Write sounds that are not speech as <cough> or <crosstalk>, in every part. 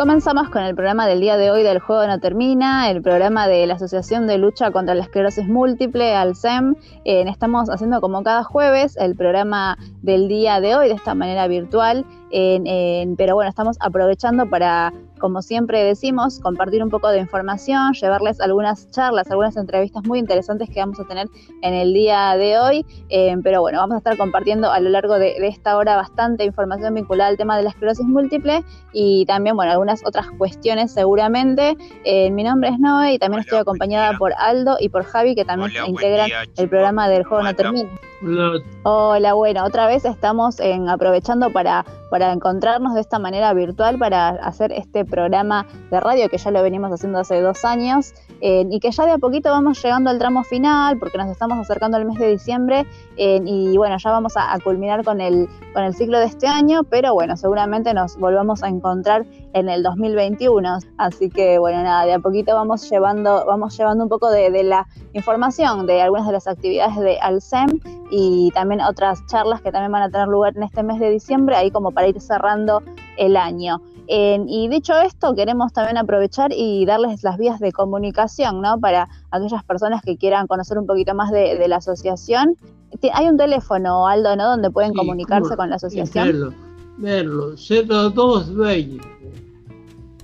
Comenzamos con el programa del día de hoy del Juego No Termina, el programa de la Asociación de Lucha contra la Esclerosis Múltiple, ALSEM. Eh, estamos haciendo como cada jueves el programa del día de hoy de esta manera virtual, pero bueno, estamos aprovechando para como siempre decimos, compartir un poco de información, llevarles algunas charlas, algunas entrevistas muy interesantes que vamos a tener en el día de hoy. Eh, pero bueno, vamos a estar compartiendo a lo largo de, esta hora bastante información vinculada al tema de la esclerosis múltiple y también, bueno, algunas otras cuestiones seguramente. Eh, mi nombre es Noé y también estoy acompañada por Aldo y por Javi, que también integran el programa del Juego No Termina. Hola. bueno, otra vez estamos en, aprovechando para, para encontrarnos de esta manera virtual para hacer este programa de radio que ya lo venimos haciendo hace dos años eh, y que ya de a poquito vamos llegando al tramo final porque nos estamos acercando al mes de diciembre eh, y bueno, ya vamos a, culminar con el, con el ciclo de este año, pero bueno, seguramente nos volvamos a encontrar en el 2021. Así que bueno, nada, de a poquito vamos llevando, vamos llevando un poco de, de la información de algunas de las actividades de Alcem y también otras charlas que también van a tener lugar en este mes de diciembre, ahí como para ir cerrando el año y dicho esto, queremos también aprovechar y darles las vías de comunicación, ¿no? Para aquellas personas que quieran conocer un poquito más de, la asociación. Hay un teléfono, Aldo, ¿no? Donde pueden comunicarse con la asociación. Verlo, verlo, 0220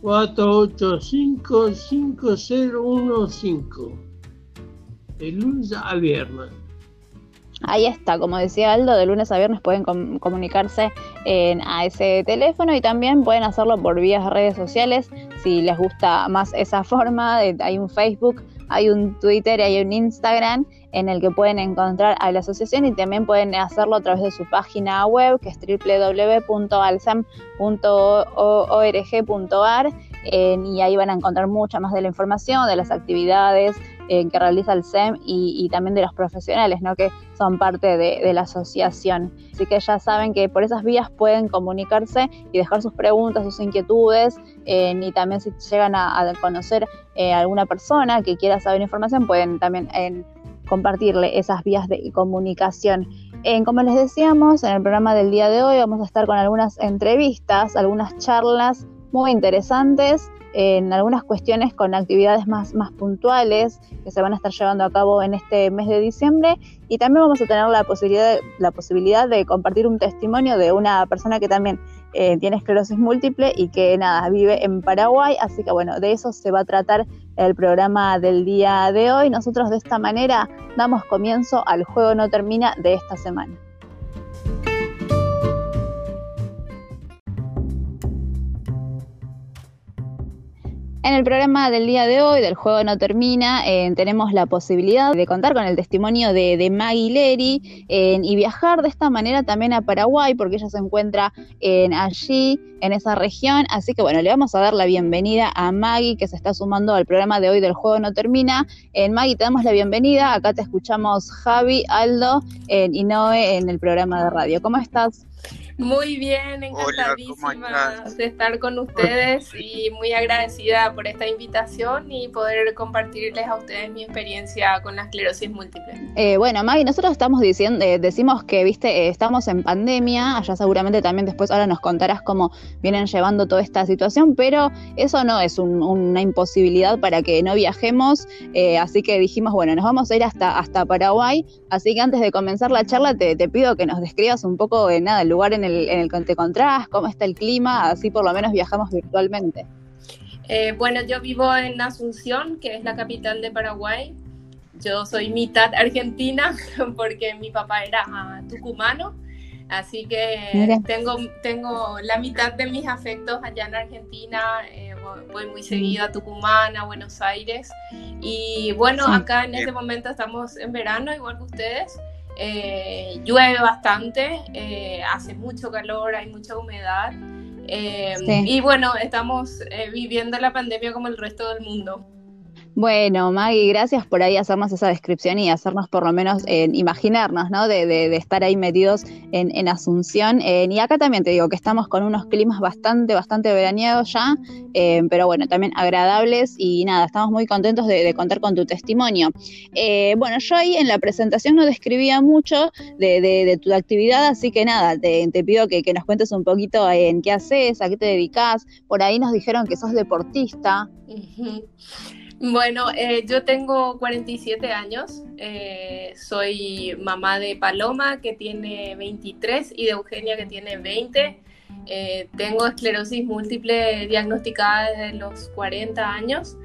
485 5015. El lunes a viernes. Ahí está, como decía Aldo, de lunes a viernes pueden comunicarse a ese teléfono y también pueden hacerlo por vías redes sociales si les gusta más esa <laughs> forma. hay un Facebook, hay un Twitter y hay un Instagram en el que pueden encontrar a la asociación y también pueden hacerlo a través de su página web que es www.alsam.org.ar y ahí van a encontrar mucha más de la información, de las actividades eh, que realiza el SEM y, también de los profesionales ¿no? que son parte de, la asociación. Así que ya saben que por esas vías pueden comunicarse y dejar sus preguntas, sus inquietudes eh, y también si llegan a, conocer eh, alguna persona que quiera saber información pueden también compartirle esas vías de comunicación. como les decíamos, en el programa del día de hoy vamos a estar con algunas entrevistas, algunas charlas muy interesantes en algunas cuestiones con actividades más, más puntuales que se van a estar llevando a cabo en este mes de diciembre y también vamos a tener la posibilidad, la posibilidad de compartir un testimonio de una persona que también eh, tiene esclerosis múltiple y que nada, vive en Paraguay, así que bueno, de eso se va a tratar el programa del día de hoy. Nosotros de esta manera damos comienzo al juego no termina de esta semana. En el programa del día de hoy, del juego no termina, eh, tenemos la posibilidad de contar con el testimonio de, Maggie Leri eh, y viajar de esta manera también a Paraguay, porque ella se encuentra allí, en esa región. Así que bueno, le vamos a dar la bienvenida a Maggie, que se está sumando al programa de hoy del juego no termina. En Maggie, te damos la bienvenida. Acá te escuchamos Javi, Aldo y Noé en el programa de radio. ¿Cómo estás? Muy bien, encantadísima de estar con ustedes y muy agradecida por esta invitación y poder compartirles a ustedes mi experiencia con la esclerosis múltiple. Eh, bueno, Maggie, nosotros estamos diciendo, eh, decimos que, viste, eh, estamos en pandemia, allá seguramente también después ahora nos contarás cómo vienen llevando toda esta situación, pero eso no es una imposibilidad para que no viajemos, así que dijimos, bueno, nos vamos a ir hasta, hasta Paraguay, así que antes de comenzar la charla te, te pido que nos describas un poco de nada el lugar en en el que te encontrás, cómo está el clima, así por lo menos viajamos virtualmente. Eh, bueno, yo vivo en Asunción, que es la capital de Paraguay. Yo soy mitad argentina <laughs> porque mi papá era ah, tucumano, así que tengo, tengo la mitad de mis afectos allá en Argentina. Eh, voy muy seguido a Tucumán, a Buenos Aires. Y bueno, acá en este momento estamos en verano, igual que ustedes. Eh, llueve bastante, eh, hace mucho calor, hay mucha humedad. Eh, y bueno, estamos viviendo la pandemia como el resto del mundo. Bueno, Maggie, gracias por ahí hacernos esa descripción y hacernos por lo menos eh, imaginarnos, ¿no? De, estar ahí metidos en, Asunción. Eh, y acá también te digo que estamos con unos climas bastante, bastante veraniegos ya, eh, pero bueno, también agradables y nada, estamos muy contentos de, contar con tu testimonio. bueno, yo ahí en la presentación no describía mucho de, tu actividad, así que nada, te, pido que, nos cuentes un poquito en qué haces, a qué te dedicas. Por ahí nos dijeron que sos deportista. Bueno, eh, yo tengo 47 años, eh, soy mamá de Paloma que tiene 23 y de Eugenia que tiene 20. Eh, tengo esclerosis múltiple diagnosticada desde los 40 años.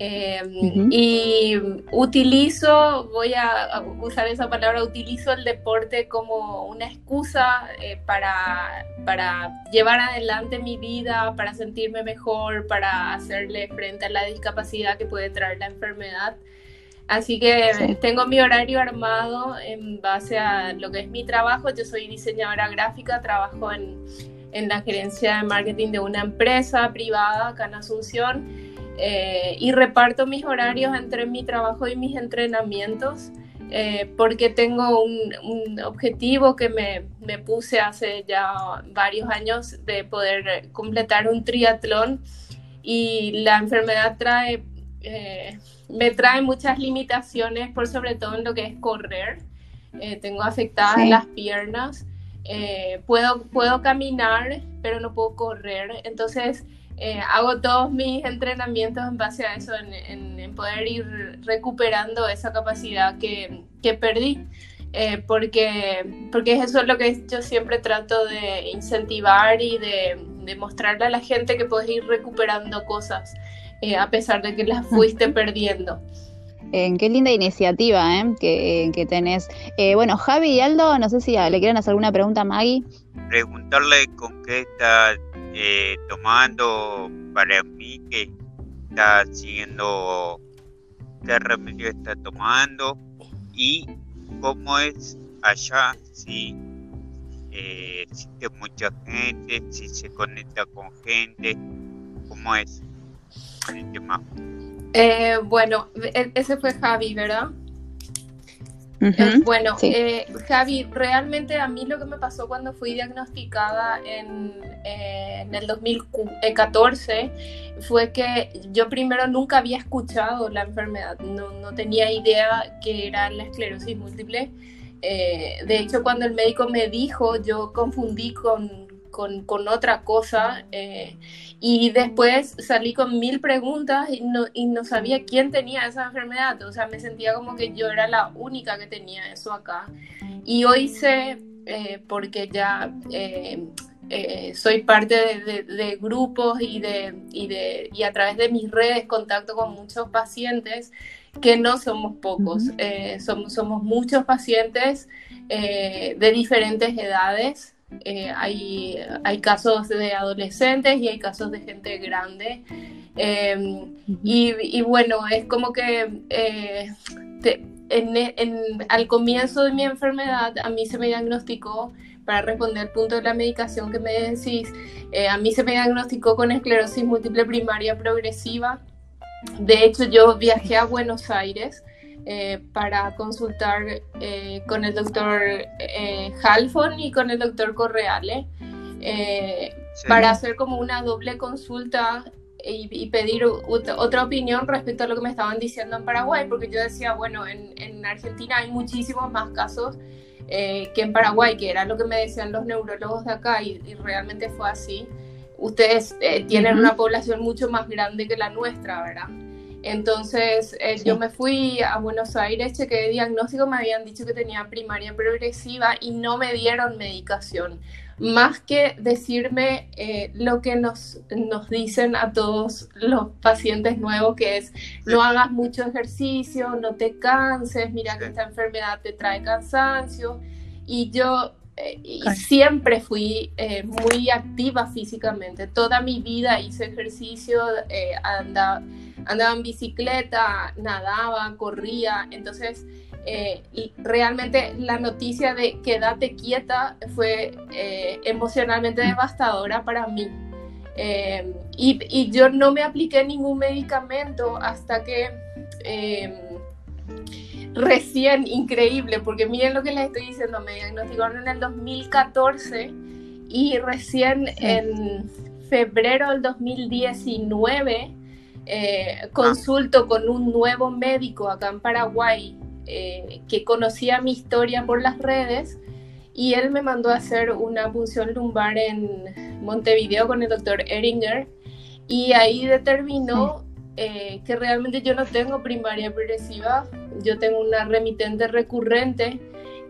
Em, y utilizo, voy a usar esa palabra, utilizo el deporte como una excusa eh, para, para llevar adelante mi vida, para sentirme mejor, para hacerle frente a la discapacidad que puede traer la enfermedad. Así que tengo mi horario armado en base a lo que es mi trabajo. Yo soy diseñadora gráfica, trabajo en, en la gerencia de marketing de una empresa privada acá en Asunción eh, y reparto mis horarios entre mi trabajo y mis entrenamientos eh, porque tengo un, objetivo que me, me, puse hace ya varios años de poder completar un triatlón y la enfermedad trae, eh, me trae muchas limitaciones por sobre todo en lo que es correr. tengo afectadas las piernas. puedo, puedo caminar, pero no puedo correr. Entonces, eh, hago todos mis entrenamientos en base a eso, en, poder ir recuperando esa capacidad que, que perdí. Eh, porque, porque eso es lo que yo siempre trato de incentivar y de, de mostrarle a la gente que puedes ir recuperando cosas eh, a pesar de que las fuiste perdiendo. qué linda iniciativa que, que, tenés. bueno, Javi y Aldo, no sé si le quieren hacer alguna pregunta a Maggie. Preguntarle con qué está eh, tomando para mí que está haciendo qué remedio está tomando y cómo es allá si eh, existe mucha gente, si se conecta con gente, cómo es el tema. Eh, bueno, e-, ese fue Javi, ¿verdad? Eh, bueno, eh, Javi, realmente a mí lo que me pasó cuando fui diagnosticada en, eh, en, el 2014 fue que yo primero nunca había escuchado la enfermedad, no, no tenía idea que era la esclerosis múltiple. de hecho, cuando el médico me dijo, yo confundí con con, con otra cosa. Eh, y después salí con mil preguntas y no, y no sabía quién tenía esa enfermedad. O sea, me sentía como que yo era la única que tenía eso acá. Y hoy sé, eh, porque ya eh, soy parte de, de, grupos y, de, y, de, y a través de mis redes contacto con muchos pacientes, que no somos pocos, somos, somos muchos pacientes de diferentes edades. Eh, hay, hay casos de adolescentes y hay casos de gente grande. Em, y, bueno, es como que eh, al comienzo de mi enfermedad a mí se me diagnosticó, para responder al punto de la medicación que me decís, eh, a mí se me diagnosticó con esclerosis múltiple primaria progresiva. De hecho, yo viajé a Buenos Aires eh, para consultar eh, con el doctor eh, Halfon y con el doctor Correale para hacer como una doble consulta y, pedir otra opinión respecto a lo que me estaban diciendo en Paraguay, porque yo decía, bueno, en, en Argentina hay muchísimos más casos que en Paraguay, que era lo que me decían los neurólogos de acá y, realmente fue así. Ustedes tienen una población mucho más grande que la nuestra, ¿verdad? Entonces eh, yo me fui a Buenos Aires, chequé diagnóstico, me habían dicho que tenía primaria progresiva y no me dieron medicación. Más que decirme eh, lo que nos, nos dicen a todos los pacientes nuevos, que es no hagas mucho ejercicio, no te canses, mira que esta enfermedad te trae cansancio. Y yo eh, siempre fui muy activa físicamente. Toda mi vida hice ejercicio, andaba andaba en bicicleta, nadaba, corría, entonces eh, realmente la noticia de quédate quieta fue eh, emocionalmente devastadora para mí. Eh, y, yo no me apliqué ningún medicamento hasta que eh, recién increíble, porque miren lo que les estoy diciendo, me diagnosticaron en el 2014 y recién en febrero del 2019 eh, consulto con un nuevo médico acá en Paraguay eh, que conocía mi historia por las redes y él me mandó a hacer una punción lumbar en Montevideo con el doctor Eringer y ahí determinó eh, que realmente yo no tengo primaria progresiva, yo tengo una remitente recurrente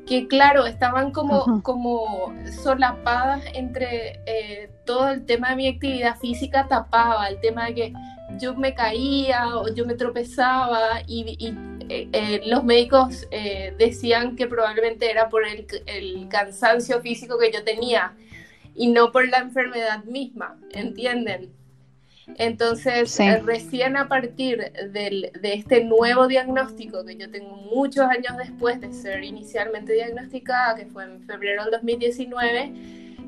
que claro, estaban como, como solapadas entre eh, todo el tema de mi actividad física, tapaba el tema de que yo me caía o yo me tropezaba y, eh, los médicos decían que probablemente era por el, el, cansancio físico que yo tenía y no por la enfermedad misma, ¿entienden? Entonces, eh, recién a partir de este nuevo diagnóstico que yo tengo muchos años después de ser inicialmente diagnosticada, que fue en febrero del 2019,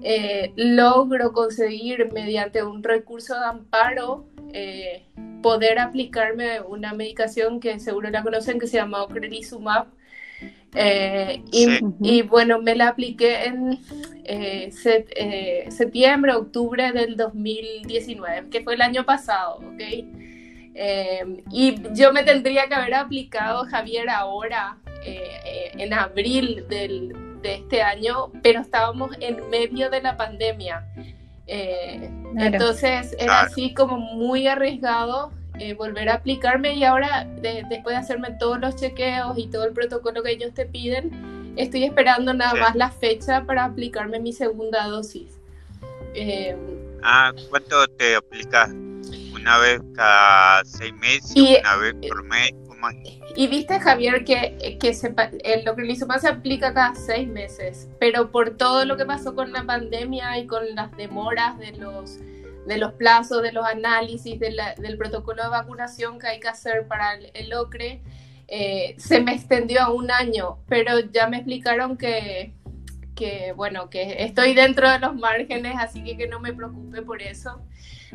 eh, logro conseguir mediante un recurso de amparo eh, poder aplicarme una medicación que seguro la conocen que se llama Ocrelizumab eh, y, bueno, me la apliqué en eh, eh, septiembre, octubre del 2019, que fue el año pasado, ¿ok? y yo me tendría que haber aplicado, Javier, ahora, en abril del, de este año, pero estábamos en medio de la pandemia. Entonces era así como muy arriesgado eh, volver a aplicarme y ahora después de hacerme todos los chequeos y todo el protocolo que ellos te piden, estoy esperando nada más la fecha para aplicarme mi segunda dosis. Eh, ah, ¿cuánto te aplicas? ¿Una vez cada seis meses? ¿Una vez por mes? Y viste, Javier, que, que se, el, lo que se aplica cada seis meses, pero por todo lo que pasó con la pandemia y con las demoras de los de los plazos, de los análisis, del protocolo de vacunación que hay que hacer para el, OCRE, eh, se me extendió a un año, pero ya me explicaron que, que, bueno, que estoy dentro de los márgenes, así que que no me preocupe por eso.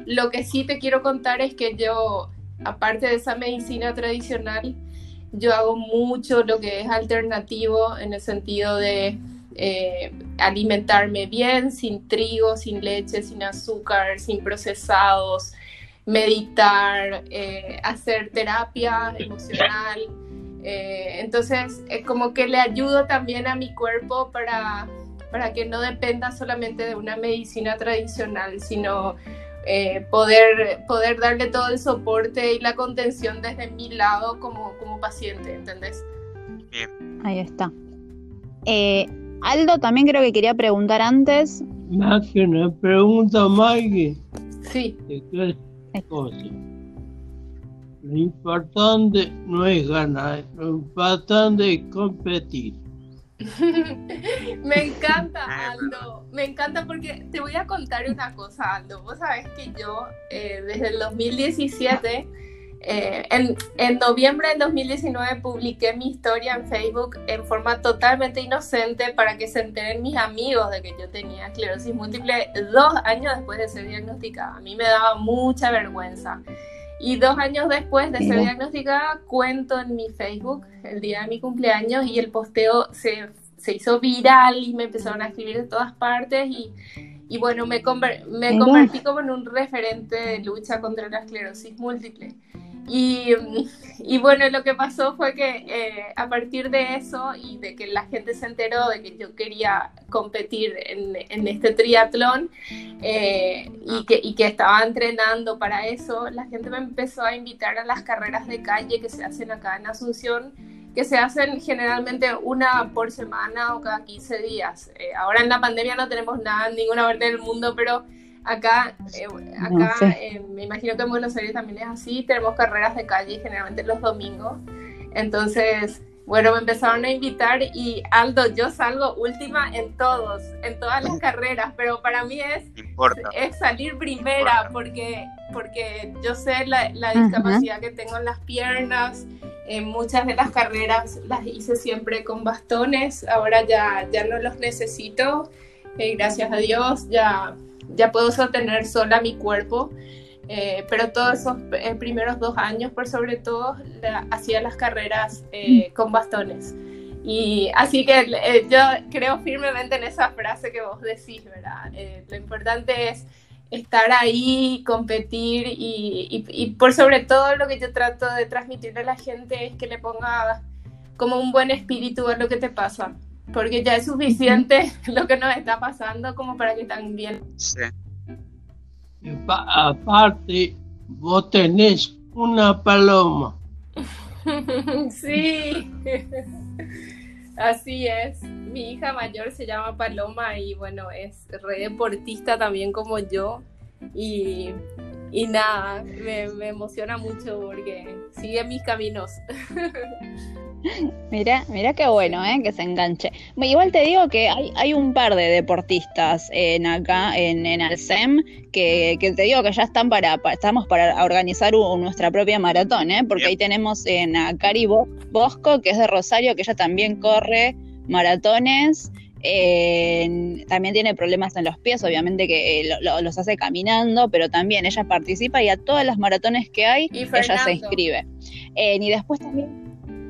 Lo que sí te quiero contar es que yo, aparte de esa medicina tradicional, yo hago mucho lo que es alternativo en el sentido de eh, alimentarme bien, sin trigo, sin leche, sin azúcar, sin procesados, meditar, eh, hacer terapia emocional. Eh, entonces, es como que le ayudo también a mi cuerpo para, para que no dependa solamente de una medicina tradicional, sino poder, poder darle todo el soporte y la contención desde mi lado como, como paciente, ¿entendés? Bien. Ahí está. Aldo también creo que quería preguntar antes. Más que una pregunta, Maggie. Sí. Lo importante no es ganar, lo importante es competir. <laughs> me encanta, Aldo. Me encanta porque te voy a contar una cosa, Aldo. Vos sabés que yo eh, desde el 2017 eh, en, noviembre del 2019 publiqué mi historia en Facebook en forma totalmente inocente para que se enteren mis amigos de que yo tenía esclerosis múltiple dos años después de ser diagnosticada. A mí me daba mucha vergüenza. Y dos años después de ser diagnosticada, cuento en mi Facebook el día de mi cumpleaños y el posteo se, se hizo viral y me empezaron a escribir de todas partes y, y bueno, me, me convertí como en un referente de lucha contra la esclerosis múltiple. Y, y, bueno, lo que pasó fue que eh, a partir de eso y de que la gente se enteró de que yo quería competir en, en este triatlón eh, y, que, y que estaba entrenando para eso, la gente me empezó a invitar a las carreras de calle que se hacen acá en Asunción, que se hacen generalmente una por semana o cada 15 días. Eh, ahora en la pandemia no tenemos nada en ninguna parte del mundo, pero Acá, eh, acá eh, me imagino que en Buenos Aires también es así, tenemos carreras de calle generalmente los domingos. Entonces, bueno, me empezaron a invitar y Aldo, yo salgo última en todos, en todas las carreras, pero para mí es, es salir primera porque, porque yo sé la, la discapacidad que tengo en las piernas. En muchas de las carreras las hice siempre con bastones, ahora ya, ya no los necesito, eh, gracias a Dios, ya ya puedo sostener sola mi cuerpo. Eh, pero todos esos eh, primeros dos años, por sobre todo, hacía las carreras eh, con bastones. Y así que yo creo firmemente en esa frase que vos decís, ¿verdad? lo importante es estar ahí, competir y, y, por sobre todo lo que yo trato de transmitirle a la gente es que le ponga como un buen espíritu a lo que te pasa, porque ya es suficiente <laughs> lo que nos está pasando como para que también... Sí aparte, vos tenés una paloma. <laughs> sí, <laughs> así es. Mi hija mayor se llama Paloma y bueno, es re deportista también como yo. Y, y nada, me, me emociona mucho porque sigue mis caminos. Mira, mira qué bueno, ¿eh? que se enganche. Igual te digo que hay, hay un par de deportistas en acá, en, en Alcem, que, que, te digo que ya están para, estamos para organizar nuestra propia maratón, ¿eh? porque ahí tenemos en a Cari Bosco, que es de Rosario, que ella también corre maratones. también tiene problemas en los pies, obviamente que los hace caminando, pero también ella participa y a todas las maratones que hay, ella se inscribe. y después también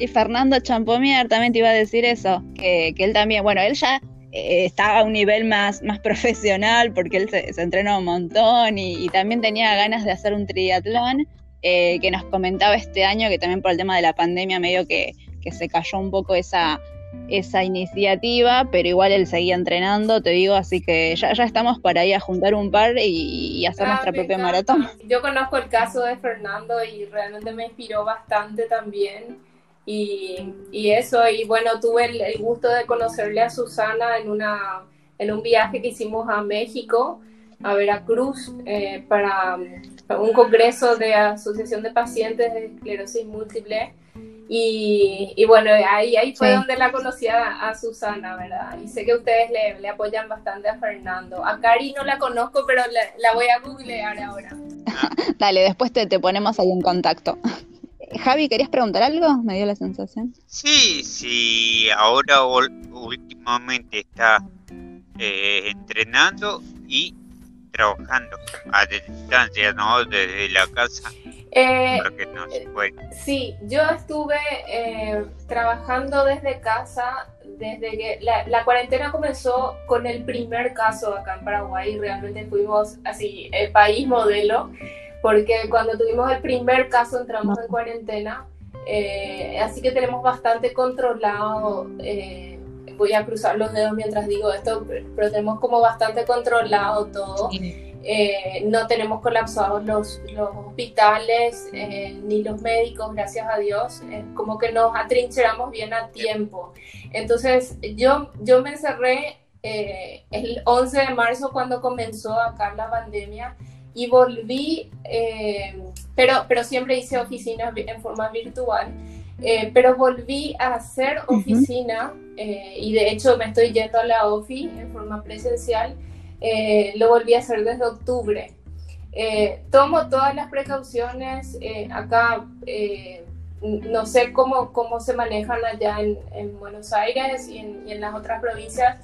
y Fernando Champomier también te iba a decir eso, que, él también, bueno, él ya eh, estaba a un nivel más, más profesional porque él se, se entrenó un montón y, también tenía ganas de hacer un triatlón, eh, que nos comentaba este año que también por el tema de la pandemia medio que, se cayó un poco esa, esa iniciativa, pero igual él seguía entrenando, te digo, así que ya, ya estamos para ir a juntar un par y, hacer ah, nuestra propia maratón. Yo conozco el caso de Fernando y realmente me inspiró bastante también y, y eso, y bueno, tuve el, gusto de conocerle a Susana en, una, en un viaje que hicimos a México, a Veracruz, eh, para, un congreso de Asociación de Pacientes de Esclerosis Múltiple. Y, y, bueno, ahí, ahí fue donde la conocí a, Susana, ¿verdad? Y sé que ustedes le, le, apoyan bastante a Fernando. A Cari no la conozco, pero la, la voy a googlear ahora. <laughs> Dale, después te, te ponemos ahí en contacto. Javi, ¿querías preguntar algo? Me dio la sensación. Sí, sí, ahora últimamente está eh, entrenando y trabajando a distancia, ¿no? Desde la casa. Eh, Sí, yo estuve eh, trabajando desde casa desde que la, la, cuarentena comenzó con el primer caso acá en Paraguay. Realmente fuimos así, el país modelo porque cuando tuvimos el primer caso entramos en cuarentena, eh, así que tenemos bastante controlado, eh, voy a cruzar los dedos mientras digo esto, pero tenemos como bastante controlado todo. Eh, no tenemos colapsados los, los hospitales ni los médicos, gracias a Dios, como que nos atrincheramos bien a tiempo. Entonces yo, yo me encerré el 11 de marzo cuando comenzó acá la pandemia y volví, eh, pero, pero siempre hice oficinas en forma virtual, eh, pero volví a hacer oficina eh, y de hecho me estoy yendo a la OFI en forma presencial, lo volví a hacer desde octubre. tomo todas las precauciones, acá no sé cómo, cómo se manejan allá en, en Buenos Aires y en, y en, las otras provincias,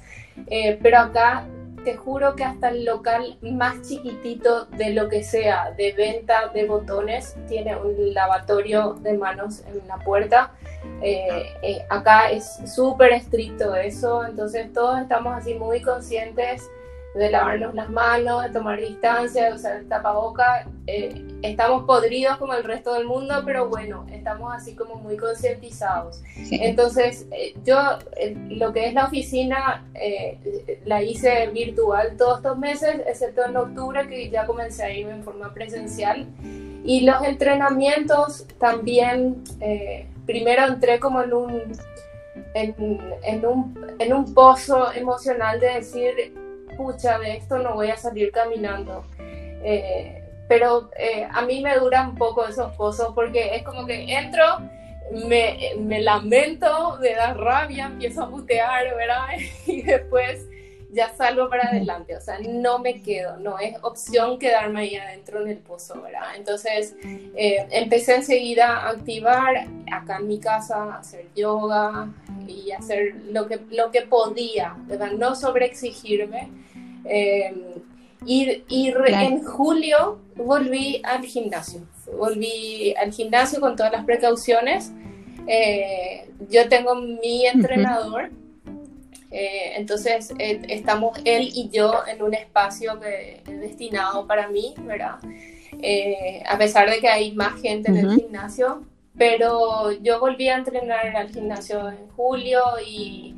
pero acá te juro que hasta el local más chiquitito de lo que sea, de venta de botones, tiene un lavatorio de manos en la puerta. Eh, eh, acá es súper estricto eso, entonces todos estamos así muy conscientes de lavarnos las manos, de tomar distancia, de usar el tapaboca. Eh, estamos podridos como el resto del mundo, pero bueno, estamos así como muy concientizados. Entonces, eh, yo eh, lo que es la oficina la hice virtual todos estos meses, excepto en octubre que ya comencé a ir en forma presencial. Y los entrenamientos también, primero entré como en un, en, en, un, en un pozo emocional de decir, pucha, de esto no voy a salir caminando. Eh, pero eh, a mí me duran un poco esos pozos porque es como que entro, me, me, lamento, me da rabia, empiezo a putear, ¿verdad? <laughs> Y después ya salgo para adelante, o sea, no me quedo, no es opción quedarme ahí adentro en el pozo, ¿verdad? Entonces eh, empecé enseguida a activar acá en mi casa, a hacer yoga y hacer lo que, lo que podía, ¿verdad? No sobreexigirme. Eh, Y, y en julio volví al gimnasio. Volví al gimnasio con todas las precauciones. Eh, yo tengo mi entrenador. Eh, entonces eh, estamos él y yo en un espacio que es destinado para mí, ¿verdad? a pesar de que hay más gente en el gimnasio, pero yo volví a entrenar al gimnasio en julio y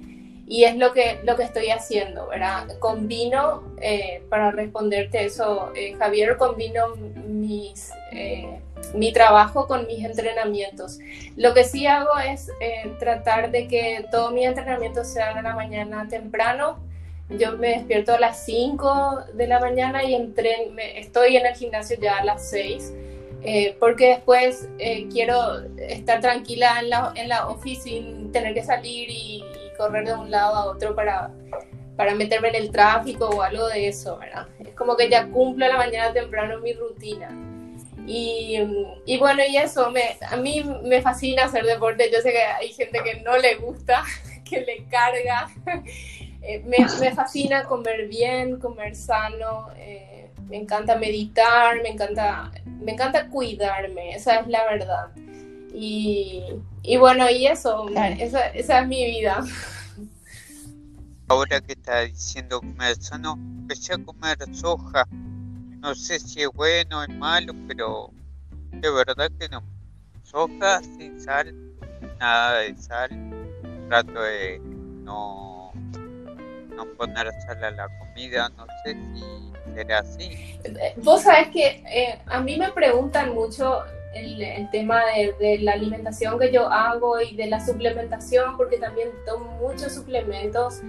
y es lo que, lo que estoy haciendo, ¿verdad? Combino, eh, para responderte eso, eh, Javier, combino mis, eh, mi trabajo con mis entrenamientos. Lo que sí hago es tratar de que todos mis entrenamientos sean a la mañana temprano. Yo me despierto a las 5 de la mañana y estoy en el gimnasio ya a las 6. Porque después quiero estar tranquila en la, en la office sin tener que salir y, correr de un lado a otro para, para meterme en el tráfico o algo de eso, ¿verdad? Es como que ya cumplo a la mañana temprano mi rutina. Y, y, bueno, y eso, me, a mí me fascina hacer deporte. Yo sé que hay gente que no le gusta, <laughs> que le carga. <laughs> Eh, me, me, fascina comer bien, comer sano. Eh, me encanta meditar, me encanta, me encanta cuidarme, esa es la verdad. Y, y bueno, y eso, esa, esa es mi vida. Ahora que está diciendo comer sano, empecé a comer soja. No sé si es bueno o es malo, pero de verdad que no. Soja sin sal, nada de sal. Trato de no, no poner sal a la comida, no sé si así. Vos sabés que eh, a mí me preguntan mucho el, tema de, la alimentación que yo hago y de la suplementación, porque también tomo muchos suplementos.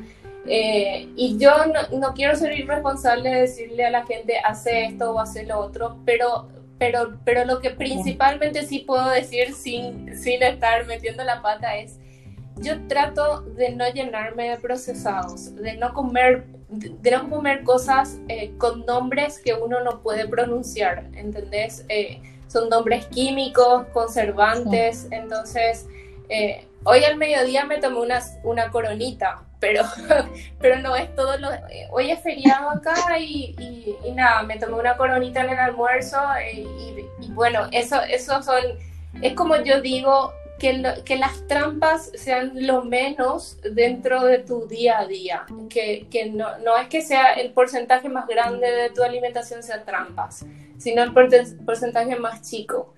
Eh, y yo no, quiero ser irresponsable de decirle a la gente hace esto o hace lo otro, pero, pero, pero lo que principalmente sí puedo decir sin, sin estar metiendo la pata es, yo trato de no llenarme de procesados, de no comer, de no comer cosas eh, con nombres que uno no puede pronunciar, ¿entendés? Eh, son nombres químicos, conservantes, entonces eh, hoy al mediodía me tomé una, una coronita, pero, <laughs> pero no es todo lo... Hoy es feriado acá y, y, nada, me tomé una coronita en el almuerzo y, y, bueno, eso, eso son... Es como yo digo, que, las trampas sean lo menos dentro de tu día a día, que, que no, no, es que sea el porcentaje más grande de tu alimentación sea trampas, sino el porcentaje más chico.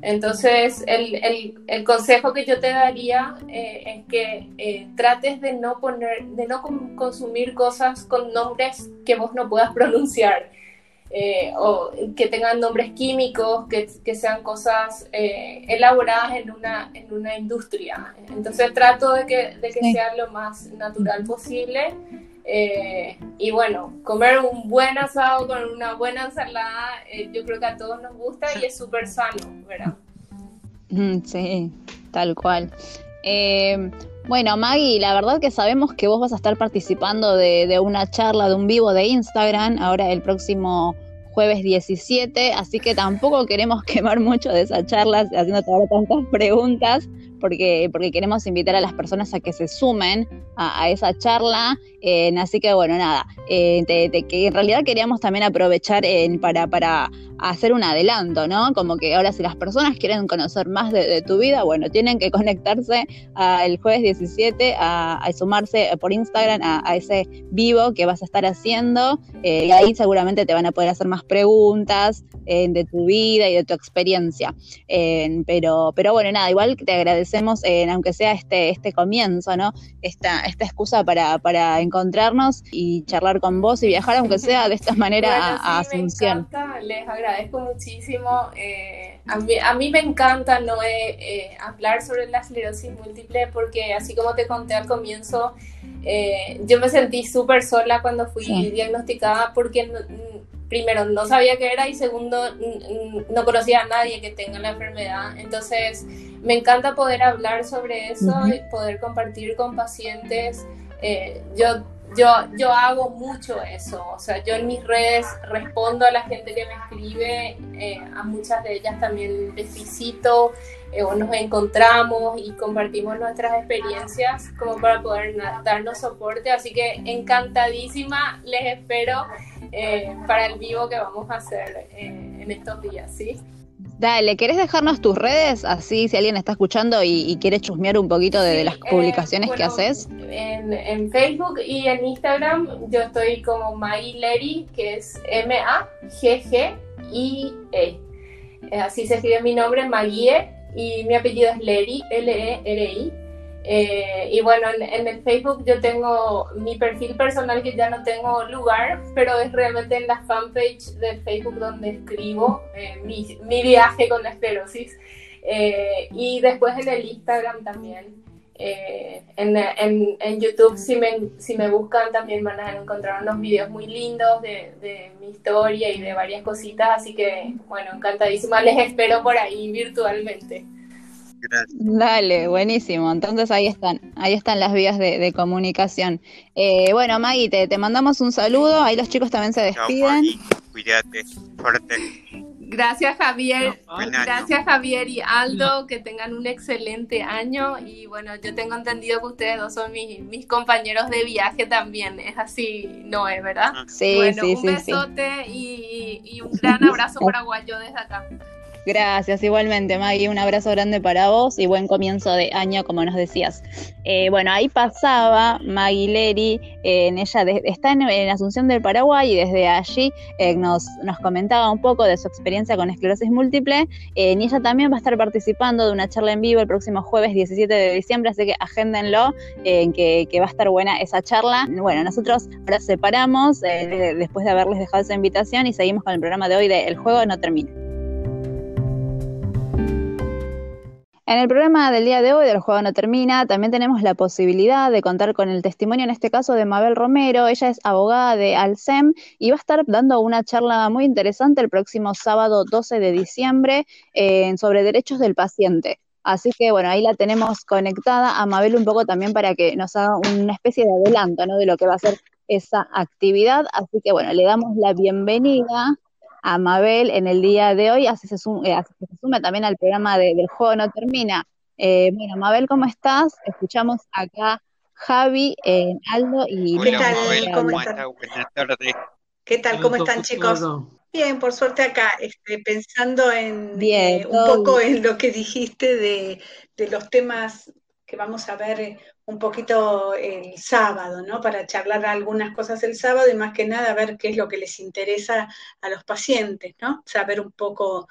Entonces, el, el, el consejo que yo te daría eh, es que eh, trates de no poner, de no consumir cosas con nombres que vos no puedas <laughs> pronunciar. Eh, o que tengan nombres químicos, que, que sean cosas elaboradas en una, en una industria. Entonces trato de que, de que sea lo más natural posible eh, y bueno, comer un buen asado con una buena ensalada, eh, yo creo que a todos nos gusta y es súper sano, ¿verdad? Mm, sí, tal cual. Bueno, Maggie, la verdad que sabemos que vos vas a estar participando de, de, una charla, de un vivo de Instagram, ahora el próximo jueves 17, así que tampoco queremos <laughs> quemar mucho de esa charla haciéndote ahora tantas preguntas, porque, porque queremos invitar a las personas a que se sumen a, esa charla. Eh, así que bueno, nada, eh, que en realidad queríamos también aprovechar para, para hacer un adelanto, ¿no? Como que ahora si las personas quieren conocer más de, tu vida, bueno, tienen que conectarse el jueves 17 a, sumarse por Instagram a, ese vivo que vas a estar haciendo eh, y ahí seguramente te van a poder hacer más preguntas de tu vida y de tu experiencia. pero, pero bueno, nada, igual te agradecemos, aunque sea este, este comienzo, ¿no? Esta, esta excusa para, para encontrarnos y charlar con vos y viajar, aunque sea de esta manera a, Asunción. les agradezco muchísimo. Eh, a, mí, me encanta ¿no? Eh, hablar sobre la esclerosis múltiple porque así como te conté al comienzo, eh, yo me sentí súper sola cuando fui diagnosticada porque primero no sabía qué era y segundo no conocía a nadie que tenga la enfermedad. Entonces me encanta poder hablar sobre eso y poder compartir con pacientes. yo yo, yo hago mucho eso, o sea, yo en mis redes respondo a la gente que me escribe, eh, a muchas de ellas también les visito eh, o nos encontramos y compartimos nuestras experiencias como para poder darnos soporte, así que encantadísima, les espero eh, para el vivo que vamos a hacer en estos días, ¿sí? Dale, ¿querés dejarnos tus redes? Así, si alguien está escuchando y, quiere chusmear un poquito de, las publicaciones que haces. En, Facebook y en Instagram yo estoy como Maggie que es M-A-G-G-I-E. Así se escribe mi nombre, Magie, y mi apellido es Leri, L-E-R-I. Eh, y bueno, en, el Facebook yo tengo mi perfil personal que ya no tengo lugar, pero es realmente en la fanpage del Facebook donde escribo eh, mi, mi, viaje con la esclerosis. Eh, y después en el Instagram también. En, en, en, YouTube, si me, si me buscan, también van a encontrar unos videos muy lindos de, de mi historia y de varias cositas. Así que, bueno, encantadísima. Les espero por ahí virtualmente. Dale, buenísimo. Entonces ahí están, ahí están las vías de, comunicación. Eh, bueno, Maggie, te, mandamos un saludo. Ahí los chicos también se despiden. Cuídate, fuerte. Gracias Javier, gracias Javier y Aldo, que tengan un excelente año y bueno, yo tengo entendido que ustedes dos son mis, compañeros de viaje también, es así, no es, ¿verdad? Sí, bueno, sí, un besote Y, y un gran abrazo <laughs> paraguayo desde acá. Gracias, igualmente, Maggie. Un abrazo grande para vos y buen comienzo de año, como nos decías. Eh, bueno, ahí pasaba Maggie Leri, en ella está en, Asunción del Paraguay y desde allí eh, nos, nos, comentaba un poco de su experiencia con esclerosis múltiple. Eh, y ella también va a estar participando de una charla en vivo el próximo jueves 17 de diciembre, así que agéndenlo, que, que, va a estar buena esa charla. Bueno, nosotros ahora separamos después de haberles dejado esa invitación y seguimos con el programa de hoy de El juego no termina. En el programa del día de hoy del Juego No Termina también tenemos la posibilidad de contar con el testimonio, en este caso, de Mabel Romero. Ella es abogada de Alcem y va a estar dando una charla muy interesante el próximo sábado 12 de diciembre sobre derechos del paciente. Así que bueno, ahí la tenemos conectada a Mabel un poco también para que nos haga una especie de adelanto de lo que va a ser esa actividad. Así que bueno, le damos la bienvenida a Mabel en el día de hoy, así se, sume, eh, se también al programa de, del juego no termina. Eh, bueno, Mabel, ¿cómo estás? Escuchamos acá Javi, eh, Aldo y... ¿Qué tal? ¿Cómo, están? ¿Qué tal? ¿Cómo están chicos? Bien, por suerte acá, este, pensando en Bien, un poco en lo que dijiste de, de los temas que vamos a ver un poquito el sábado, ¿no? Para charlar algunas cosas el sábado y más que nada ver qué es lo que les interesa a los pacientes, ¿no? Saber un poco,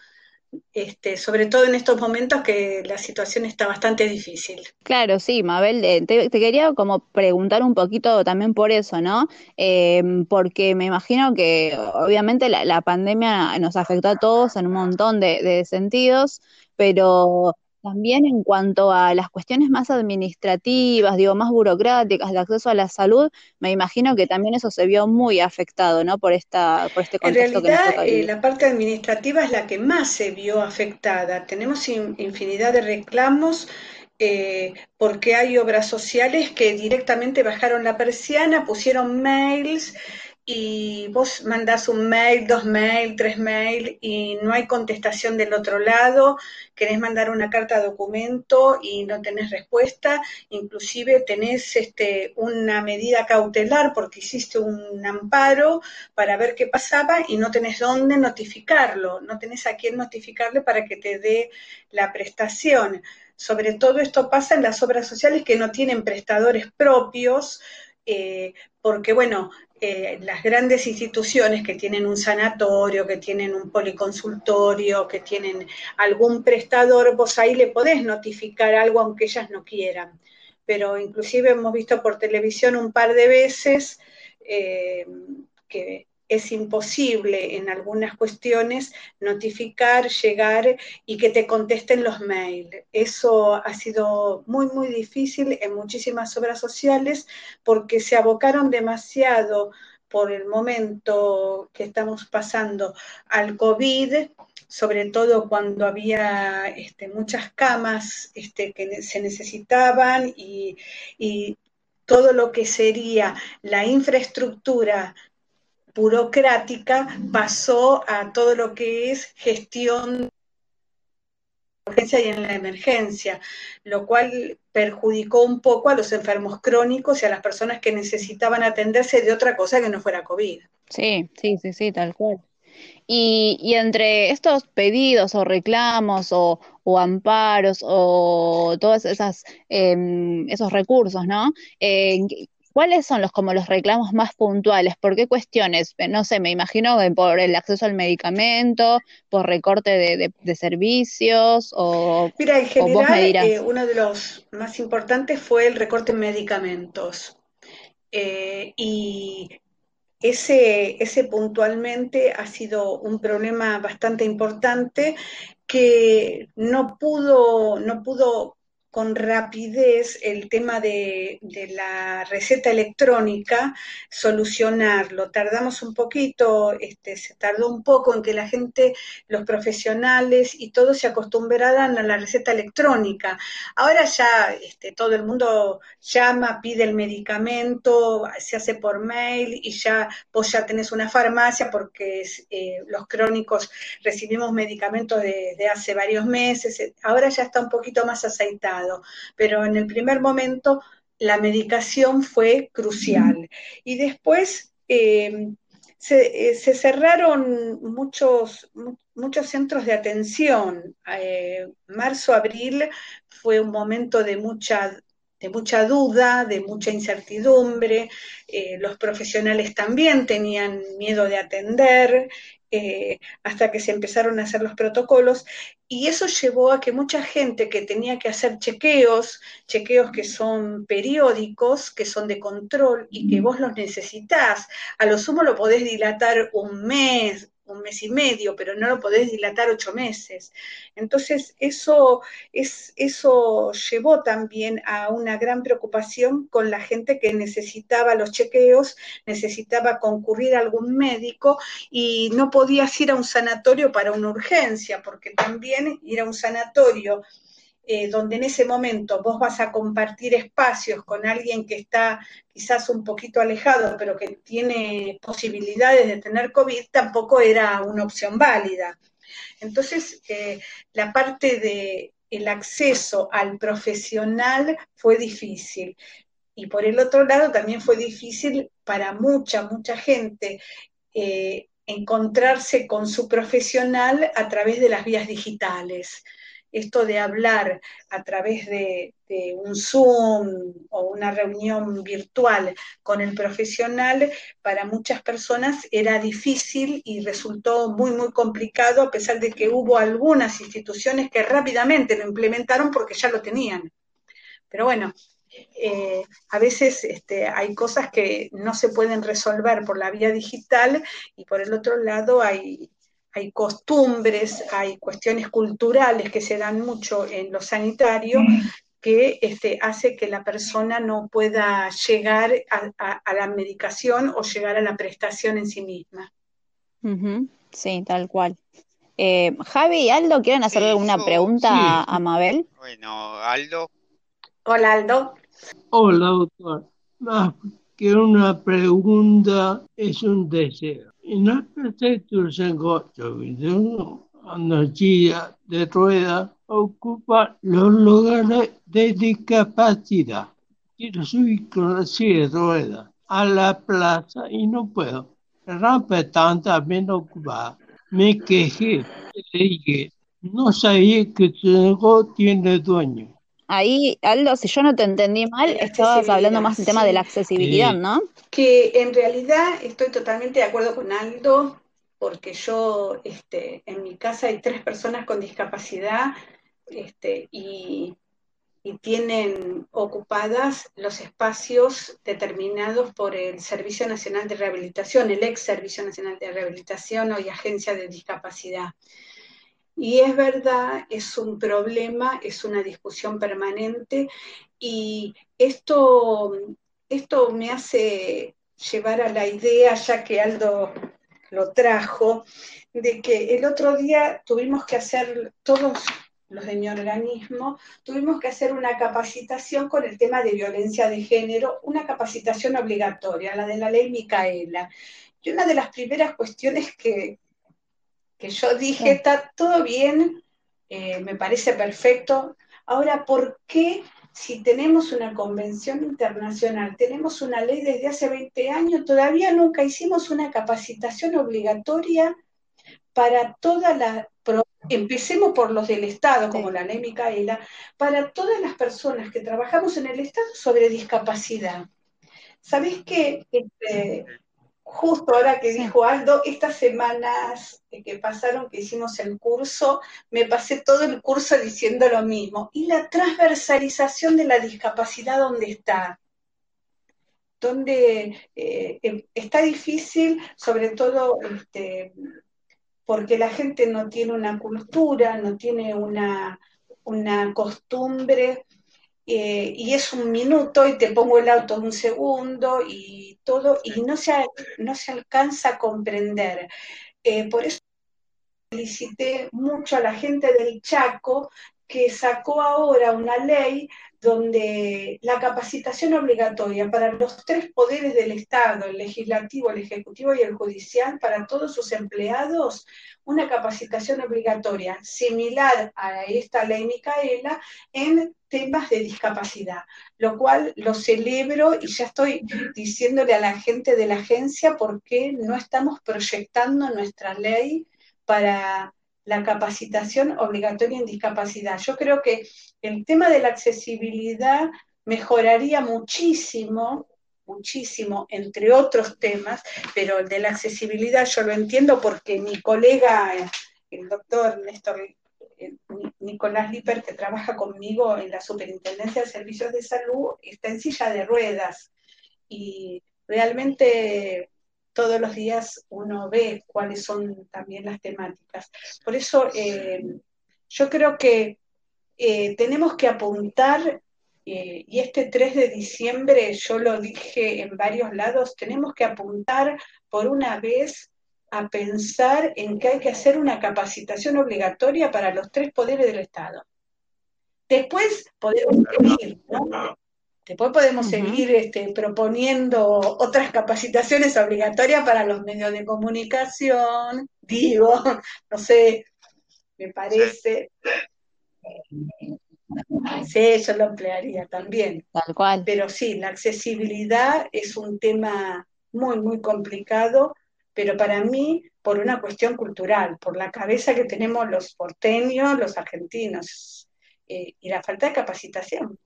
este, sobre todo en estos momentos que la situación está bastante difícil. Claro, sí, Mabel, eh, te, quería como preguntar un poquito también por eso, ¿no? Eh, porque me imagino que obviamente la, pandemia nos afectó a todos en un montón de sentidos, pero también en cuanto a las cuestiones más administrativas, digo, más burocráticas de acceso a la salud, me imagino que también eso se vio muy afectado, ¿no? Por esta, por este contexto en realidad, que eh, la parte administrativa es la que más se vio afectada. Tenemos infinidad de reclamos. Eh, porque hay obras sociales que directamente bajaron la persiana, pusieron mails y vos mandás un mail, dos mail, tres mail y no hay contestación del otro lado, querés mandar una carta documento y no tenés respuesta, inclusive tenés este, una medida cautelar porque hiciste un amparo para ver qué pasaba y no tenés dónde notificarlo, no tenés a quién notificarle para que te dé la prestación. Sobre todo esto pasa en las obras sociales que no tienen prestadores propios, eh, porque bueno, eh, las grandes instituciones que tienen un sanatorio, que tienen un policonsultorio, que tienen algún prestador, vos ahí le podés notificar algo aunque ellas no quieran. Pero inclusive hemos visto por televisión un par de veces eh, que es imposible en algunas cuestiones notificar, llegar y que te contesten los mails. Eso ha sido muy, muy difícil en muchísimas obras sociales porque se abocaron demasiado por el momento que estamos pasando al COVID, sobre todo cuando había este, muchas camas este, que se necesitaban y, y todo lo que sería la infraestructura burocrática pasó a todo lo que es gestión urgencia y en la emergencia, lo cual perjudicó un poco a los enfermos crónicos y a las personas que necesitaban atenderse de otra cosa que no fuera COVID. Sí, sí, sí, sí, tal cual. Y, entre estos pedidos o reclamos o, amparos o todos esas, em, esos recursos, ¿no? Eh, ¿Cuáles son los como los reclamos más puntuales? ¿Por qué cuestiones? Eh, no sé, me imagino por el acceso al medicamento, por recorte de, servicios o Mira, en general eh, uno de los más importantes fue el recorte en medicamentos. y ese, ese puntualmente ha sido un problema bastante importante que no pudo, no pudo con rapidez el tema de, la receta electrónica, solucionarlo. Tardamos un poquito, este, se tardó un poco en que la gente, los profesionales y todos se acostumbraran a la receta electrónica. Ahora ya este, todo el mundo llama, pide el medicamento, se hace por mail y ya vos ya tenés una farmacia porque eh, los crónicos recibimos medicamentos de hace varios meses. Ahora ya está un poquito más aceitado pero en el primer momento la medicación fue crucial. Y después eh, se, cerraron muchos, muchos centros de atención. Eh, marzo, abril fue un momento de mucha de mucha duda, de mucha incertidumbre, eh, los profesionales también tenían miedo de atender, eh, hasta que se empezaron a hacer los protocolos, y eso llevó a que mucha gente que tenía que hacer chequeos, chequeos que son periódicos, que son de control y que vos los necesitas, a lo sumo lo podés dilatar un mes, un mes y medio, pero no lo podés dilatar ocho meses. Entonces, eso, es, eso llevó también a una gran preocupación con la gente que necesitaba los chequeos, necesitaba concurrir a algún médico y no podías ir a un sanatorio para una urgencia, porque también ir a un sanatorio eh, donde en ese momento vos vas a compartir espacios con alguien que está quizás un poquito alejado, pero que tiene posibilidades de tener COVID, tampoco era una opción válida. Entonces, eh, la parte de el acceso al profesional fue difícil. Y por el otro lado, también fue difícil para mucha, mucha gente eh, encontrarse con su profesional a través de las vías digitales esto de hablar a través de, un Zoom o una reunión virtual con el profesional, para muchas personas era difícil y resultó muy, muy complicado, a pesar de que hubo algunas instituciones que rápidamente lo implementaron porque ya lo tenían. Pero bueno, eh, a veces este, hay cosas que no se pueden resolver por la vía digital y por el otro lado hay hay costumbres, hay cuestiones culturales que se dan mucho en lo sanitario que este, hace que la persona no pueda llegar a, la medicación o llegar a la prestación en sí misma. Sí, tal cual. Eh, Javi y Aldo, ¿quieren hacerle una pregunta a Mabel? Bueno, Aldo. Hola, Aldo. Hola, doctor. Más que una pregunta es un deseo. En el proyecto la silla de rueda ocupa los lugares de discapacidad. Quiero subir con la de rueda a la plaza y no puedo. El rampetán también ocupada. Me quejé, le dije, no sabía que tu tiene dueño. Ahí, Aldo, si yo no te entendí mal, estabas hablando más del tema de la accesibilidad, ¿no? Que en realidad estoy totalmente de acuerdo con Aldo, porque yo, este, en mi casa hay tres personas con discapacidad este, y, tienen ocupadas los espacios determinados por el Servicio Nacional de Rehabilitación, el ex Servicio Nacional de Rehabilitación o y Agencia de Discapacidad. Y es verdad, es un problema, es una discusión permanente y esto, esto me hace llevar a la idea, ya que Aldo lo trajo, de que el otro día tuvimos que hacer, todos los de mi organismo, tuvimos que hacer una capacitación con el tema de violencia de género, una capacitación obligatoria, la de la ley Micaela. Y una de las primeras cuestiones que, que yo dije, está todo bien, eh, me parece perfecto. Ahora, ¿por qué si tenemos una convención internacional, tenemos una ley desde hace 20 años, todavía nunca hicimos una capacitación obligatoria para toda la, empecemos por los del Estado, como la ley Micaela, para todas las personas que trabajamos en el Estado sobre discapacidad. ¿Sabés qué? Este, justo ahora que dijo Aldo, estas semanas que pasaron que hicimos el curso, me pasé todo el curso diciendo lo mismo. Y la transversalización de la discapacidad, ¿dónde está? Donde eh, em, está difícil, sobre todo este, porque la gente no tiene una cultura, no tiene una, una costumbre eh, y es un minuto y te pongo el auto un segundo y todo, y no se, no se alcanza a comprender. Eh, por eso felicité mucho a la gente del Chaco que sacó ahora una ley donde la capacitación obligatoria para los tres poderes del Estado, el legislativo, el ejecutivo y el judicial, para todos sus empleados, una capacitación obligatoria similar a esta ley Micaela en temas de discapacidad, lo cual lo celebro y ya estoy diciéndole a la gente de la agencia por qué no estamos proyectando nuestra ley para la capacitación obligatoria en discapacidad. Yo creo que el tema de la accesibilidad mejoraría muchísimo, muchísimo, entre otros temas, pero el de la accesibilidad yo lo entiendo porque mi colega, el doctor Néstor Nicolás Liper, que trabaja conmigo en la Superintendencia de Servicios de Salud, está en silla de ruedas y realmente todos los días uno ve cuáles son también las temáticas. Por eso eh, yo creo que eh, tenemos que apuntar, eh, y este 3 de diciembre yo lo dije en varios lados, tenemos que apuntar por una vez a pensar en que hay que hacer una capacitación obligatoria para los tres poderes del Estado. Después podemos seguir, ¿no? Después podemos seguir este, proponiendo otras capacitaciones obligatorias para los medios de comunicación, <laughs> digo, no sé, me parece. Sí, yo lo emplearía también. Tal cual. Pero sí, la accesibilidad es un tema muy, muy complicado, pero para mí, por una cuestión cultural, por la cabeza que tenemos los porteños, los argentinos, eh, y la falta de capacitación.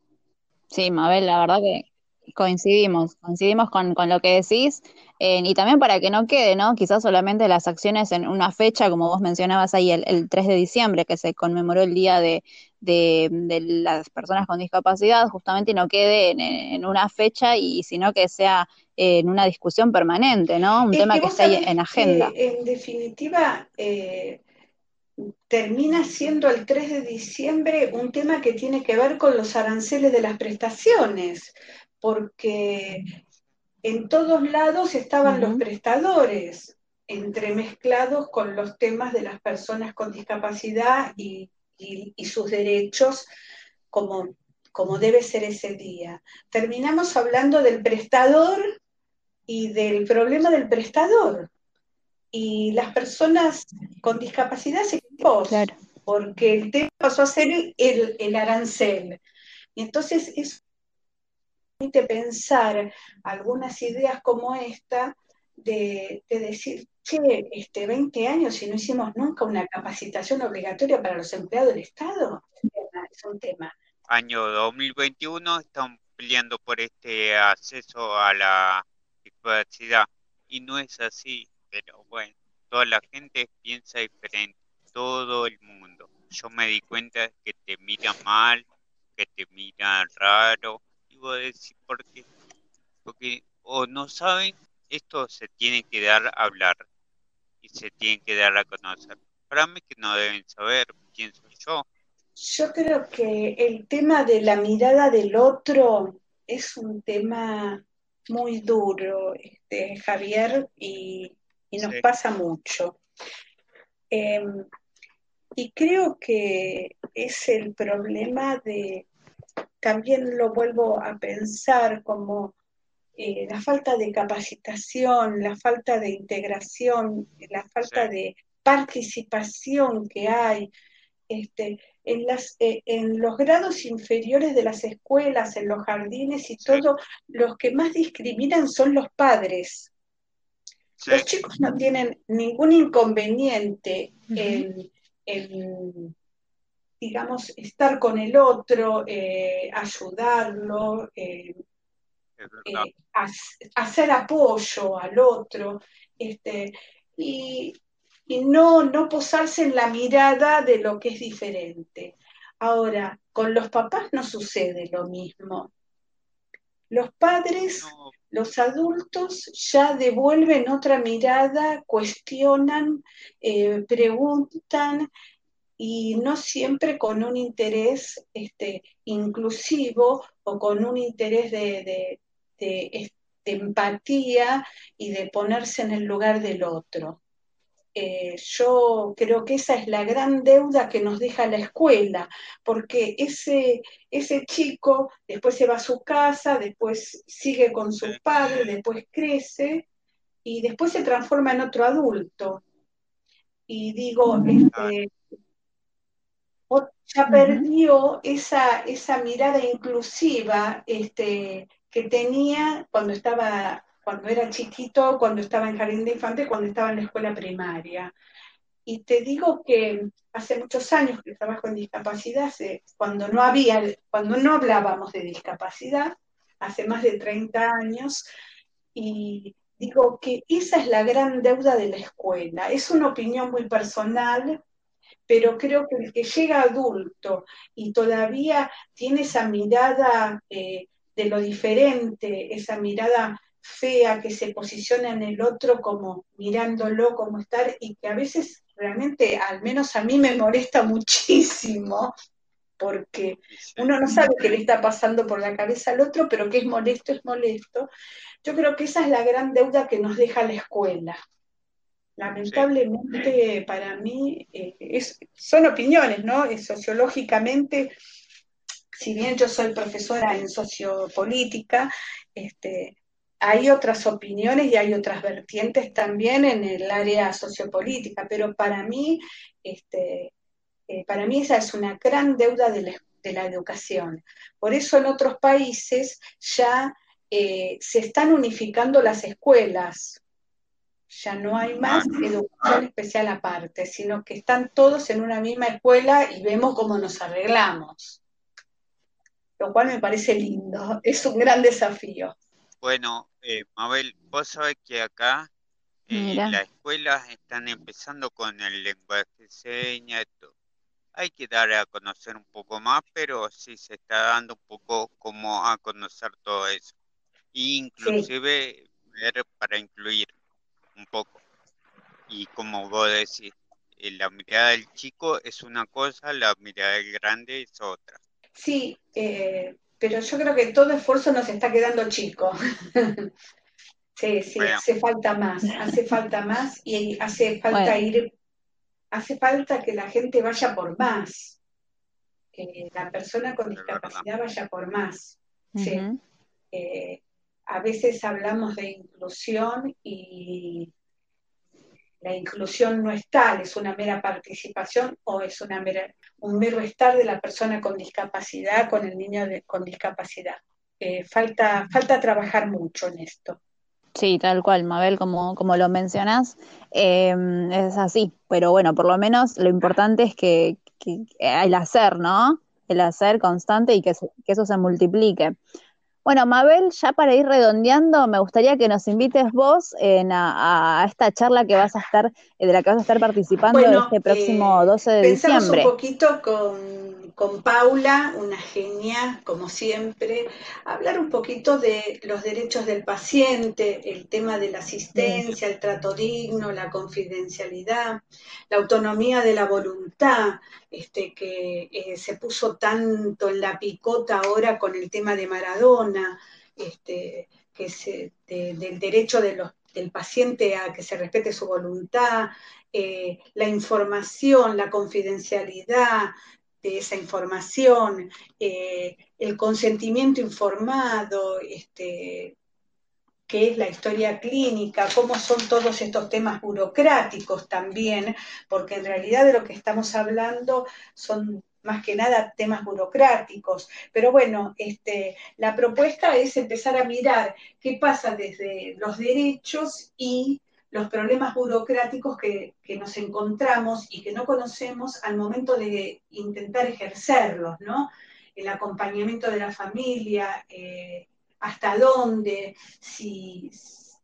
Sí, Mabel, la verdad que coincidimos, coincidimos con, con lo que decís, eh, y también para que no quede, ¿no? Quizás solamente las acciones en una fecha, como vos mencionabas ahí, el, el 3 de diciembre, que se conmemoró el Día de, de, las Personas con Discapacidad, justamente no quede en, una fecha, y sino que sea en una discusión permanente, ¿no? Un tema que, esté en agenda. en definitiva, eh, termina siendo el 3 de diciembre un tema que tiene que ver con los aranceles de las prestaciones, porque en todos lados estaban los prestadores entremezclados con los temas de las personas con discapacidad y, sus derechos como, como debe ser ese día. Terminamos hablando del prestador y del problema del prestador y las personas con discapacidad se claro. porque el tema pasó a ser el, arancel. Y entonces eso permite pensar algunas ideas como esta de, decir, che, este, 20 años y no hicimos nunca una capacitación obligatoria para los empleados del Estado, es un tema. Año 2021 están peleando por este acceso a la discapacidad y no es así pero bueno, toda la gente piensa diferente, todo el mundo. Yo me di cuenta que te miran mal, que te miran raro, y voy a decir por qué. Porque o no saben, esto se tiene que dar a hablar y se tiene que dar a conocer. Para mí que no deben saber quién soy yo. Yo creo que el tema de la mirada del otro es un tema muy duro, este, Javier, y y nos pasa mucho. Em, y creo que es el problema de, también lo vuelvo a pensar como eh, la falta de capacitación, la falta de integración, la falta de participación que hay este, en, las, eh, en los grados inferiores de las escuelas, en los jardines y todo, los que más discriminan son los padres. Los chicos no tienen ningún inconveniente en, digamos, estar con el otro, eh, ayudarlo, eh, hacer apoyo al otro, este, y y no, no posarse en la mirada de lo que es diferente. Ahora, con los papás no sucede lo mismo. Los padres, los adultos ya devuelven otra mirada, cuestionan, eh, preguntan y no siempre con un interés este, inclusivo o con un interés de, de empatía y de ponerse en el lugar del otro. Eh, yo creo que esa es la gran deuda que nos deja la escuela, porque ese, ese chico después se va a su casa, después sigue con sus padres, después crece y después se transforma en otro adulto. Y digo, este, ya perdió esa, esa mirada inclusiva este, que tenía cuando estaba cuando era chiquito, cuando estaba en jardín de infantes, cuando estaba en la escuela primaria. Y te digo que hace muchos años que trabajo en discapacidad, cuando no había, cuando no hablábamos de discapacidad, hace más de 30 años, y digo que esa es la gran deuda de la escuela. Es una opinión muy personal, pero creo que el que llega adulto y todavía tiene esa mirada eh, de lo diferente, esa mirada fea que se posiciona en el otro como mirándolo como estar y que a veces realmente, al menos a mí me molesta muchísimo, porque uno no sabe qué le está pasando por la cabeza al otro, pero que es molesto, es molesto. Yo creo que esa es la gran deuda que nos deja la escuela. Lamentablemente para mí eh, es, son opiniones, ¿no? sociológicamente, si bien yo soy profesora en sociopolítica, este, hay otras opiniones y hay otras vertientes también en el área sociopolítica, pero para mí, este, eh, para mí esa es una gran deuda de la, educación. Por eso en otros países ya eh, se están unificando las escuelas. Ya no hay más educación especial aparte, sino que están todos en una misma escuela y vemos cómo nos arreglamos. Lo cual me parece lindo, <laughs> es un gran desafío. Bueno, eh, Mabel, vos sabés que acá eh, las escuelas están empezando con el lenguaje de señas. Hay que dar a conocer un poco más, pero sí se está dando un poco como a conocer todo eso. Inclusive ver para incluir un poco. Y como vos decís, eh, la mirada del chico es una cosa, la mirada del grande es otra. Sí, eh, pero yo creo que todo esfuerzo nos está quedando chico. <laughs> sí, sí, hace falta más, hace falta más y hace falta ir, hace falta que la gente vaya por más, que la persona con discapacidad vaya por más. Sí. Eh, a veces hablamos de inclusión y la inclusión no es tal, es una mera participación o es una mera, un mero estar de la persona con discapacidad, con el niño con discapacidad. Eh, falta, falta trabajar mucho en esto. Sí, tal cual, Mabel, como, como lo mencionas, eh, es así, pero bueno, por lo menos lo importante es que, que, el hacer, ¿no? El hacer constante y que, que eso se multiplique. Bueno, Mabel, ya para ir redondeando, me gustaría que nos invites vos a, esta charla que vas a estar, eh, de la que vas a estar participando este próximo 12 eh, de diciembre. un poquito con con Paula, una genia, como siempre, hablar un poquito de los derechos del paciente, el tema de la asistencia, el trato digno, la confidencialidad, la autonomía de la voluntad, este, que eh, se puso tanto en la picota ahora con el tema de Maradona, este, que del derecho del paciente a que se respete su voluntad, eh, la información, la confidencialidad, de esa información, eh, el consentimiento informado, este, qué es la historia clínica, cómo son todos estos temas burocráticos también, porque en realidad de lo que estamos hablando son más que nada temas burocráticos. Pero bueno, este, la propuesta es empezar a mirar qué pasa desde los derechos y los problemas burocráticos que, nos encontramos y que no conocemos al momento de intentar ejercerlos, ¿no? El acompañamiento de la familia, eh, hasta dónde, si,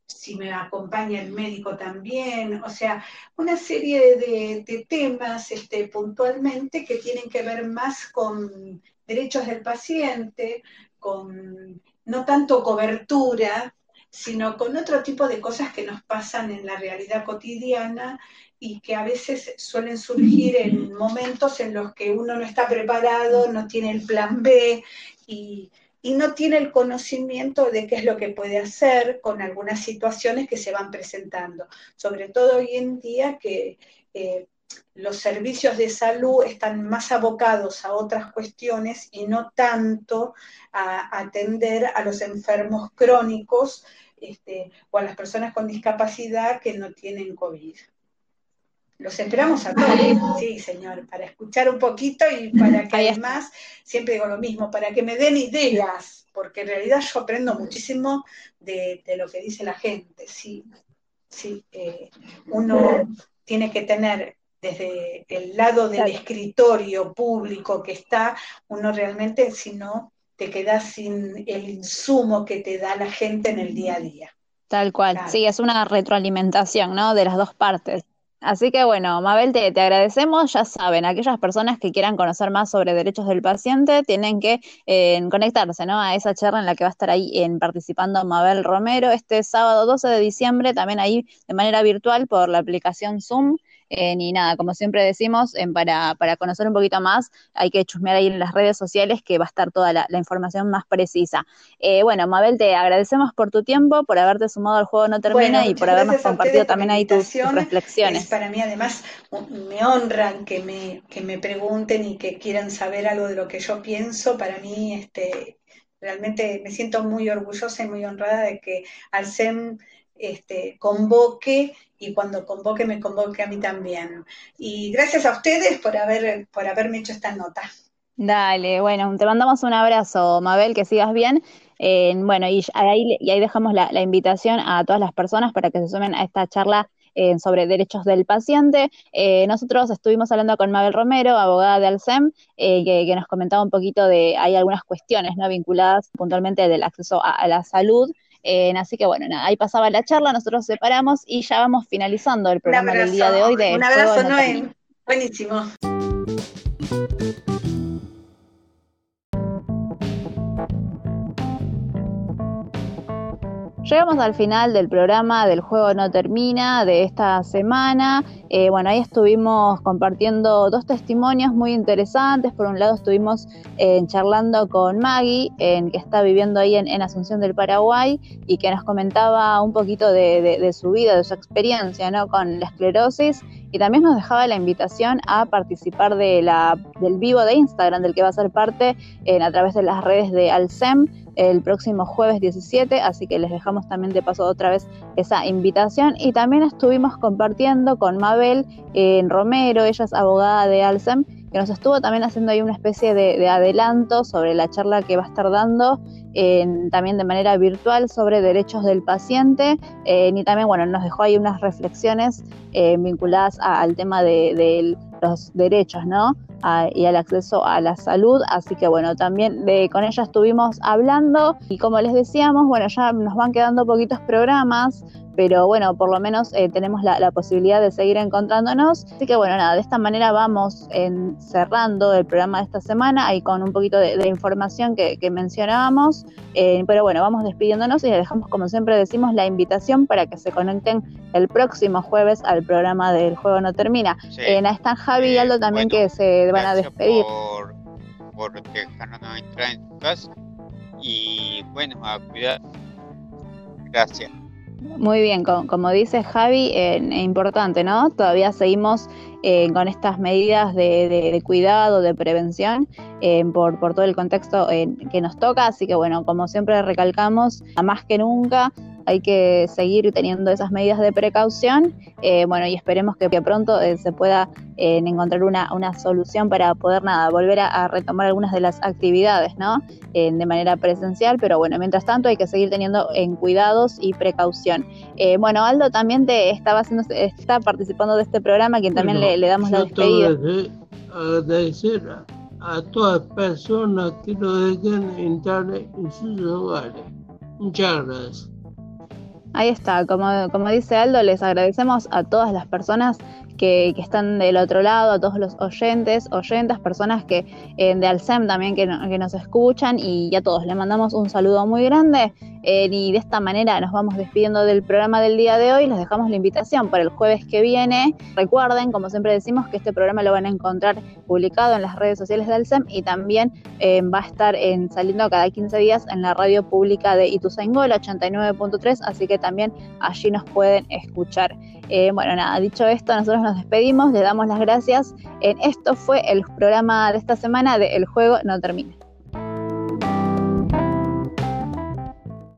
si me acompaña el médico también, o sea, una serie de, temas este, puntualmente que tienen que ver más con derechos del paciente, con no tanto cobertura, sino con otro tipo de cosas que nos pasan en la realidad cotidiana y que a veces suelen surgir en momentos en los que uno no está preparado, no tiene el plan B y, no tiene el conocimiento de qué es lo que puede hacer con algunas situaciones que se van presentando. Sobre todo hoy en día que eh, los servicios de salud están más abocados a otras cuestiones y no tanto a atender a los enfermos crónicos este, o a las personas con discapacidad que no tienen COVID. Los esperamos a todos, sí, señor, para escuchar un poquito y para que además, siempre digo lo mismo, para que me den ideas, porque en realidad yo aprendo muchísimo de, lo que dice la gente, sí, sí, eh, uno tiene que tener desde el lado del escritorio público que está, uno realmente, si no, te quedas sin el insumo que te da la gente en el día a día. Tal cual, sí, es una retroalimentación, ¿no? De las dos partes. Así que bueno, Mabel, te, agradecemos. Ya saben, aquellas personas que quieran conocer más sobre derechos del paciente tienen que eh, conectarse ¿no? a esa charla en la que va a estar ahí en, participando Mabel Romero este sábado 12 de diciembre, también ahí de manera virtual por la aplicación Zoom. Eh, ni nada, como siempre decimos, para, para, conocer un poquito más hay que chusmear ahí en las redes sociales que va a estar toda la, información más precisa. Eh, bueno, Mabel, te agradecemos por tu tiempo, por haberte sumado al juego No Termina y por habernos compartido también ahí tus, reflexiones. para mí además me honran que me, que me pregunten y que quieran saber algo de lo que yo pienso. Para mí, este, realmente me siento muy orgullosa y muy honrada de que Alcem este, convoque y cuando convoque me convoque a mí también. Y gracias a ustedes por, haber, por haberme hecho esta nota. Dale, bueno, te mandamos un abrazo, Mabel, que sigas bien. bueno, y ahí, y ahí dejamos la, invitación a todas las personas para que se sumen a esta charla eh, sobre derechos del paciente. Eh, nosotros estuvimos hablando con Mabel Romero, abogada de Alcem, eh, que, nos comentaba un poquito de, hay algunas cuestiones ¿no? vinculadas puntualmente del acceso a la salud así que bueno, nada, ahí pasaba la charla, nosotros separamos y ya vamos finalizando el programa del día de hoy. De un abrazo, Noé. Buenísimo. Llegamos al final del programa del juego no termina de esta semana. Eh, bueno, ahí estuvimos compartiendo dos testimonios muy interesantes. Por un lado estuvimos eh, charlando con Maggie, que está viviendo ahí en, Asunción del Paraguay y que nos comentaba un poquito de, su vida, de su experiencia con la esclerosis. Y también nos dejaba la invitación a participar de la, del vivo de Instagram, del que va a ser parte a través de las redes de Alcem el próximo jueves 17, así que les dejamos también de paso otra vez esa invitación. Y también estuvimos compartiendo con Mabel en Romero, ella es abogada de Alzem, que nos estuvo también haciendo ahí una especie de, adelanto sobre la charla que va a estar dando también de manera virtual sobre derechos del paciente eh, y también bueno nos dejó ahí unas reflexiones eh, vinculadas al tema de, los derechos no y al acceso a la salud. Así que bueno, también de, con ella estuvimos hablando y como les decíamos, bueno, ya nos van quedando poquitos programas pero bueno, por lo menos eh, tenemos la, posibilidad de seguir encontrándonos. Así que bueno, nada, de esta manera vamos cerrando el programa de esta semana, ahí con un poquito de, información que, mencionábamos, eh, pero bueno, vamos despidiéndonos y les dejamos, como siempre decimos, la invitación para que se conecten el próximo jueves al programa del Juego No Termina. Eh, están Javi y Aldo también que se van a despedir. Por, por dejarnos entrar en su casa y bueno, a cuidar. Gracias. Muy bien, como, dice Javi, es importante, ¿no? Todavía seguimos eh, con estas medidas de, cuidado, de prevención, eh, por, por, todo el contexto que nos toca, así que bueno, como siempre recalcamos, más que nunca hay que seguir teniendo esas medidas de precaución, eh, bueno, y esperemos que, pronto eh, se pueda encontrar una, una, solución para poder, nada, volver a, retomar algunas de las actividades, ¿no? de manera presencial, pero bueno, mientras tanto hay que seguir teniendo en cuidados y precaución. bueno, Aldo también te estaba haciendo, está participando de este programa, quien también le, le, damos la despedida. Agradecer a todas personas que nos dejen entrar en sus hogares. Muchas gracias. Ahí está, como, como dice Aldo, les agradecemos a todas las personas que, están del otro lado, a todos los oyentes, oyentas, personas que eh, de Alcem también que, que, nos escuchan y a todos les mandamos un saludo muy grande. Eh, y de esta manera nos vamos despidiendo del programa del día de hoy, les dejamos la invitación para el jueves que viene. Recuerden, como siempre decimos, que este programa lo van a encontrar publicado en las redes sociales de Alcem y también eh, va a estar en, saliendo cada 15 días en la radio pública de Ituzaingó, 89.3, así que también allí nos pueden escuchar. Eh, bueno, nada, dicho esto, nosotros nos despedimos, le damos las gracias. En esto fue el programa de esta semana de El Juego No Termina.